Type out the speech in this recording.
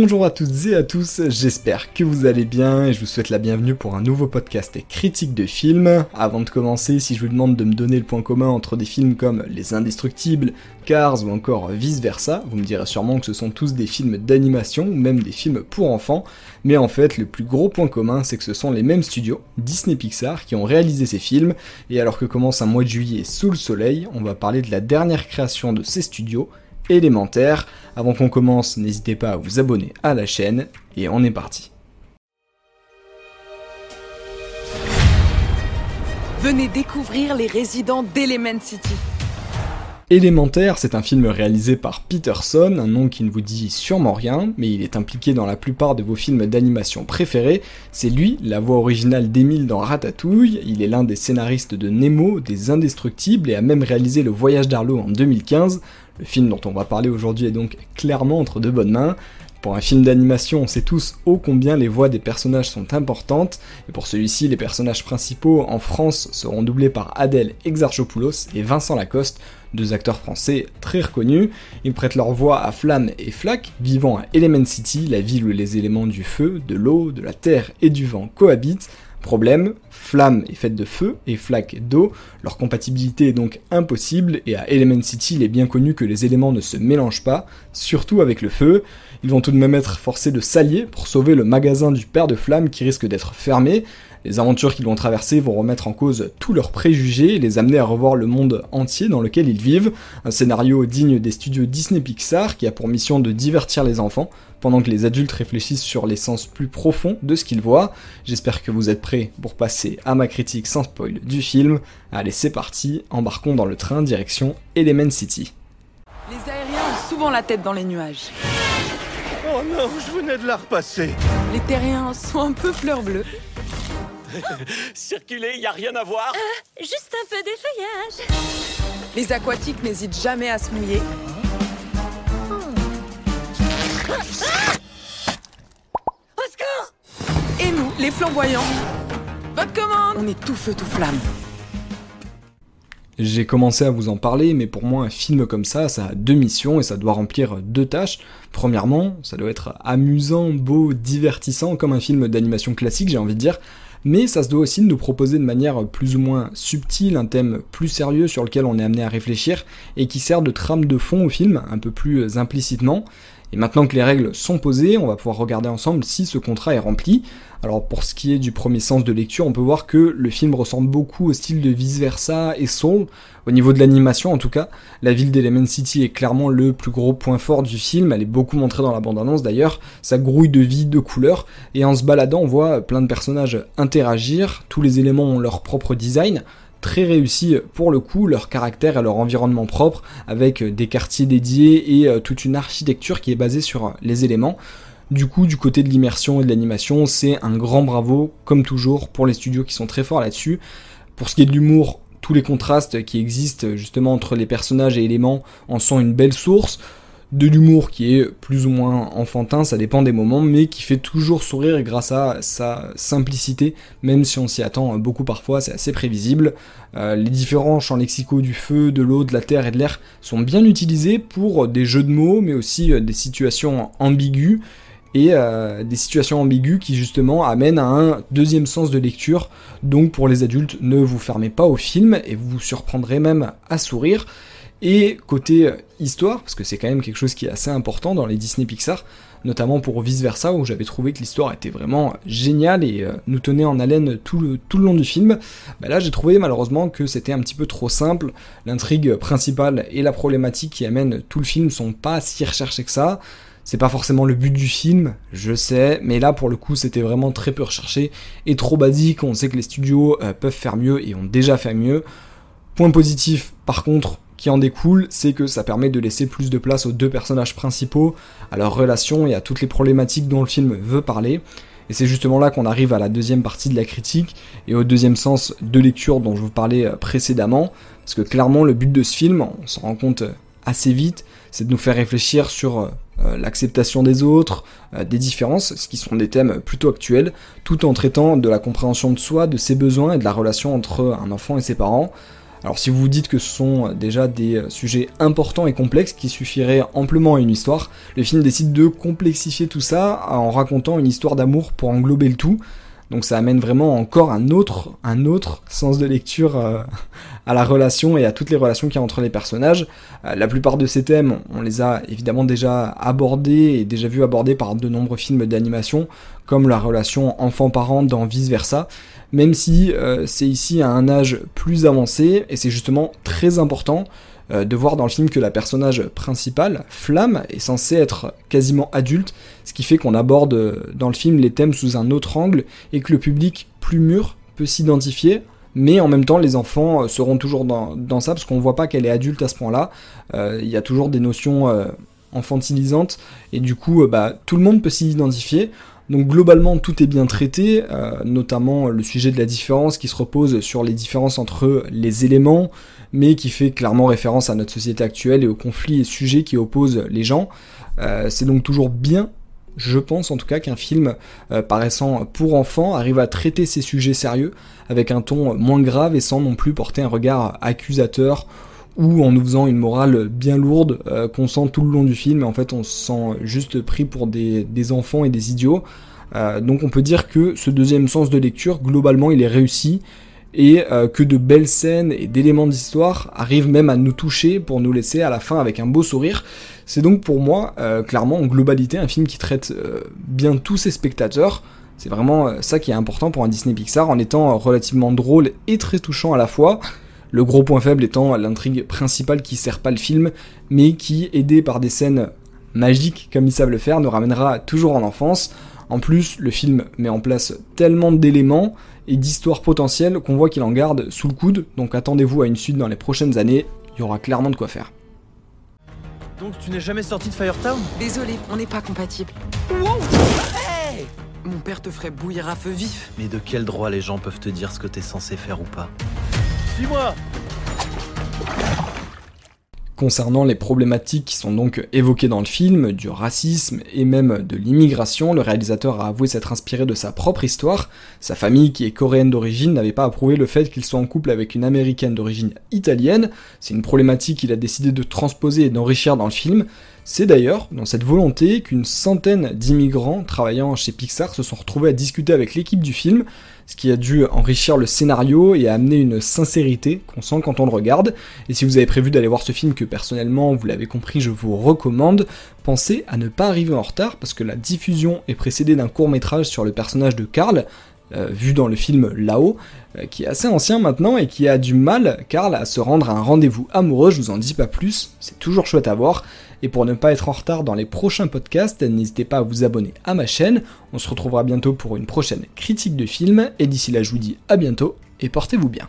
Bonjour à toutes et à tous, j'espère que vous allez bien et je vous souhaite la bienvenue pour un nouveau podcast critique de films. Avant de commencer, si je vous demande de me donner le point commun entre des films comme Les Indestructibles, Cars ou encore Vice Versa, vous me direz sûrement que ce sont tous des films d'animation ou même des films pour enfants, mais en fait le plus gros point commun c'est que ce sont les mêmes studios, Disney Pixar, qui ont réalisé ces films, et alors que commence un mois de juillet sous le soleil, on va parler de la dernière création de ces studios, élémentaire. Avant qu'on commence, n'hésitez pas à vous abonner à la chaîne et on est parti. Venez découvrir les résidents d'Element City. Élémentaire, c'est un film réalisé par Peterson, un nom qui ne vous dit sûrement rien, mais il est impliqué dans la plupart de vos films d'animation préférés. C'est lui, la voix originale d'Emile dans Ratatouille, il est l'un des scénaristes de Nemo, des Indestructibles, et a même réalisé Le Voyage d'Arlo en 2015. Le film dont on va parler aujourd'hui est donc clairement entre de bonnes mains. Pour un film d'animation, on sait tous ô combien les voix des personnages sont importantes, et pour celui-ci, les personnages principaux en France seront doublés par Adèle Exarchopoulos et Vincent Lacoste, deux acteurs français très reconnus. Ils prêtent leur voix à Flamme et Flack, vivant à Element City, la ville où les éléments du feu, de l'eau, de la terre et du vent cohabitent, Problème, Flamme est faite de feu et Flack d'eau, leur compatibilité est donc impossible et à Element City il est bien connu que les éléments ne se mélangent pas, surtout avec le feu. Ils vont tout de même être forcés de s'allier pour sauver le magasin du père de Flamme qui risque d'être fermé, les aventures qu'ils vont traverser vont remettre en cause tous leurs préjugés et les amener à revoir le monde entier dans lequel ils vivent. Un scénario digne des studios Disney Pixar qui a pour mission de divertir les enfants pendant que les adultes réfléchissent sur l'essence plus profond de ce qu'ils voient. J'espère que vous êtes prêts pour passer à ma critique sans spoil du film. Allez, c'est parti, embarquons dans le train direction Element City. Les aériens ont souvent la tête dans les nuages. Oh non, je venais de la repasser. Les terriens sont un peu fleurs bleues. Circuler, y a rien à voir. Euh, juste un peu d'effeuillage. Les aquatiques n'hésitent jamais à se mouiller. Au secours Et nous, les flamboyants Votre commande On est tout feu, tout flamme. J'ai commencé à vous en parler, mais pour moi, un film comme ça, ça a deux missions et ça doit remplir deux tâches. Premièrement, ça doit être amusant, beau, divertissant, comme un film d'animation classique, j'ai envie de dire mais ça se doit aussi nous proposer de manière plus ou moins subtile un thème plus sérieux sur lequel on est amené à réfléchir et qui sert de trame de fond au film un peu plus implicitement. Et maintenant que les règles sont posées, on va pouvoir regarder ensemble si ce contrat est rempli. Alors pour ce qui est du premier sens de lecture, on peut voir que le film ressemble beaucoup au style de Vice Versa et Soul. Au niveau de l'animation en tout cas, la ville d'Element City est clairement le plus gros point fort du film, elle est beaucoup montrée dans la bande-annonce d'ailleurs, ça grouille de vie, de couleurs, et en se baladant on voit plein de personnages interagir, tous les éléments ont leur propre design, très réussi pour le coup, leur caractère et leur environnement propre, avec des quartiers dédiés et euh, toute une architecture qui est basée sur les éléments. Du coup, du côté de l'immersion et de l'animation, c'est un grand bravo, comme toujours, pour les studios qui sont très forts là-dessus. Pour ce qui est de l'humour, tous les contrastes qui existent justement entre les personnages et éléments en sont une belle source de l'humour qui est plus ou moins enfantin, ça dépend des moments, mais qui fait toujours sourire grâce à sa simplicité, même si on s'y attend beaucoup parfois, c'est assez prévisible. Euh, les différents champs lexicaux du feu, de l'eau, de la terre et de l'air sont bien utilisés pour des jeux de mots, mais aussi euh, des situations ambiguës, et euh, des situations ambiguës qui justement amènent à un deuxième sens de lecture. Donc pour les adultes, ne vous fermez pas au film et vous vous surprendrez même à sourire. Et côté histoire, parce que c'est quand même quelque chose qui est assez important dans les Disney Pixar, notamment pour Vice Versa, où j'avais trouvé que l'histoire était vraiment géniale et euh, nous tenait en haleine tout le, tout le long du film, bah là j'ai trouvé malheureusement que c'était un petit peu trop simple, l'intrigue principale et la problématique qui amène tout le film sont pas si recherchés que ça, c'est pas forcément le but du film, je sais, mais là pour le coup c'était vraiment très peu recherché et trop basique, on sait que les studios euh, peuvent faire mieux et ont déjà fait mieux. Point positif par contre, qui en découle, c'est que ça permet de laisser plus de place aux deux personnages principaux, à leurs relations et à toutes les problématiques dont le film veut parler. Et c'est justement là qu'on arrive à la deuxième partie de la critique et au deuxième sens de lecture dont je vous parlais euh, précédemment. Parce que clairement, le but de ce film, on s'en rend compte euh, assez vite, c'est de nous faire réfléchir sur euh, l'acceptation des autres, des différences, ce qui sont des thèmes plutôt actuels, tout en traitant de la compréhension de soi, de ses besoins et de la relation entre un enfant et ses parents. Alors si vous vous dites que ce sont déjà des sujets importants et complexes qui suffiraient amplement à une histoire, le film décide de complexifier tout ça en racontant une histoire d'amour pour englober le tout. Donc ça amène vraiment encore un autre, un autre sens de lecture euh, à la relation et à toutes les relations qu'il y a entre les personnages. Euh, la plupart de ces thèmes, on les a évidemment déjà abordés et déjà vus abordés par de nombreux films d'animation, comme la relation enfant-parent dans Vice Versa, même si euh, c'est ici à un âge plus avancé, et c'est justement très important euh, de voir dans le film que la personnage principale, Flamme, est censée être quasiment adulte, ce qui fait qu'on aborde euh, dans le film les thèmes sous un autre angle et que le public plus mûr peut s'identifier. Mais en même temps, les enfants euh, seront toujours dans, ça parce qu'on voit pas qu'elle est adulte à ce point-là. Il y a toujours des notions infantilisantes et du coup, bah, tout le monde peut s'y identifier. Donc globalement, tout est bien traité, notamment le sujet de la différence qui se repose sur les différences entre les éléments, mais qui fait clairement référence à notre société actuelle et aux conflits et sujets qui opposent les gens. Euh, c'est donc toujours bien, je pense en tout cas, qu'un film euh, paraissant pour enfants arrive à traiter ces sujets sérieux avec un ton moins grave et sans non plus porter un regard accusateur ou en nous faisant une morale bien lourde euh, qu'on sent tout le long du film en fait on se sent juste pris pour des, enfants et des idiots. donc on peut dire que ce deuxième sens de lecture, globalement, il est réussi et euh, que de belles scènes et d'éléments d'histoire arrivent même à nous toucher pour nous laisser à la fin avec un beau sourire. C'est donc pour moi euh, clairement en globalité un film qui traite euh, bien tous ses spectateurs. C'est vraiment ça qui est important pour un Disney Pixar en étant relativement drôle et très touchant à la fois. Le gros point faible étant l'intrigue principale qui sert pas le film, mais qui, aidée par des scènes magiques comme ils savent le faire, nous ramènera toujours en enfance. En plus, le film met en place tellement d'éléments et d'histoires potentielles qu'on voit qu'il en garde sous le coude, donc attendez-vous à une suite dans les prochaines années, il y aura clairement de quoi faire. Donc tu n'es jamais sorti de Firetown? Désolé, on n'est pas compatible. Mon père te ferait bouillir à feu vif. Mais de quel droit les gens peuvent te dire ce que t'es censé faire ou pas? Concernant les problématiques qui sont donc évoquées dans le film, du racisme et même de l'immigration, le réalisateur a avoué s'être inspiré de sa propre histoire. Sa famille, qui est coréenne d'origine, n'avait pas approuvé le fait qu'il soit en couple avec une américaine d'origine italienne. C'est une problématique qu'il a décidé de transposer et d'enrichir dans le film. C'est d'ailleurs dans cette volonté qu'une centaine d'immigrants travaillant chez Pixar se sont retrouvés à discuter avec l'équipe du film, ce qui a dû enrichir le scénario et amener une sincérité qu'on sent quand on le regarde. Et si vous avez prévu d'aller voir ce film que personnellement, vous l'avez compris, je vous recommande, pensez à ne pas arriver en retard parce que la diffusion est précédée d'un court métrage sur le personnage de Karl, euh, vu dans le film Là-haut, euh, qui est assez ancien maintenant et qui a du mal, Karl, à se rendre à un rendez-vous amoureux, je vous en dis pas plus, c'est toujours chouette à voir. Et pour ne pas être en retard dans les prochains podcasts, n'hésitez pas à vous abonner à ma chaîne. On se retrouvera bientôt pour une prochaine critique de film. Et d'ici là, je vous dis à bientôt et portez-vous bien.